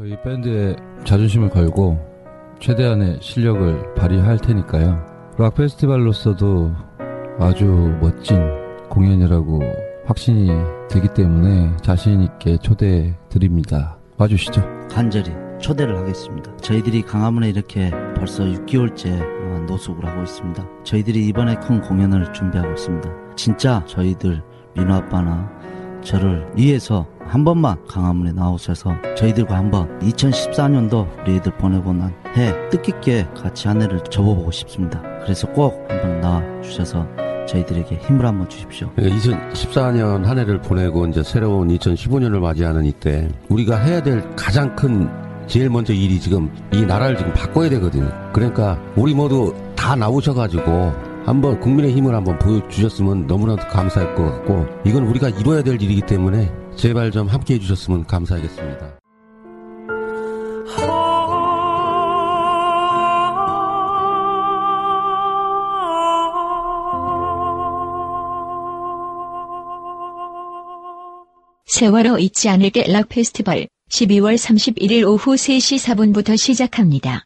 저희 밴드에 자존심을 걸고 최대한의 실력을 발휘할 테니까요. 락 페스티벌로서도 아주 멋진 공연이라고 확신이 되기 때문에 자신 있게 초대해 드립니다. 와주시죠. 간절히 초대를 하겠습니다. 저희들이 강화문에 이렇게 벌써 6개월째 어, 노숙을 하고 있습니다. 저희들이 이번에 큰 공연을 준비하고 있습니다. 진짜 저희들 민호 아빠나 저를 위해서 한 번만 강화문에 나오셔서 저희들과 한번 2014년도 우리 애들 보내고 난 해 뜻깊게 같이 한 해를 접어보고 싶습니다. 그래서 꼭 한번 나와주셔서 저희들에게 힘을 한번 주십시오. 2014년 한 해를 보내고 이제 새로운 2015년을 맞이하는 이때 우리가 해야 될 가장 큰 제일 먼저 일이 지금 이 나라를 지금 바꿔야 되거든요. 그러니까 우리 모두 다 나오셔가지고 한번 국민의 힘을 한번 보여주셨으면 너무나도 감사할 것 같고 이건 우리가 이뤄야 될 일이기 때문에 제발 좀 함께 해주셨으면 감사하겠습니다. 세월호 잊지 않을게 락 페스티벌 12월 31일 오후 3시 4분부터 시작합니다.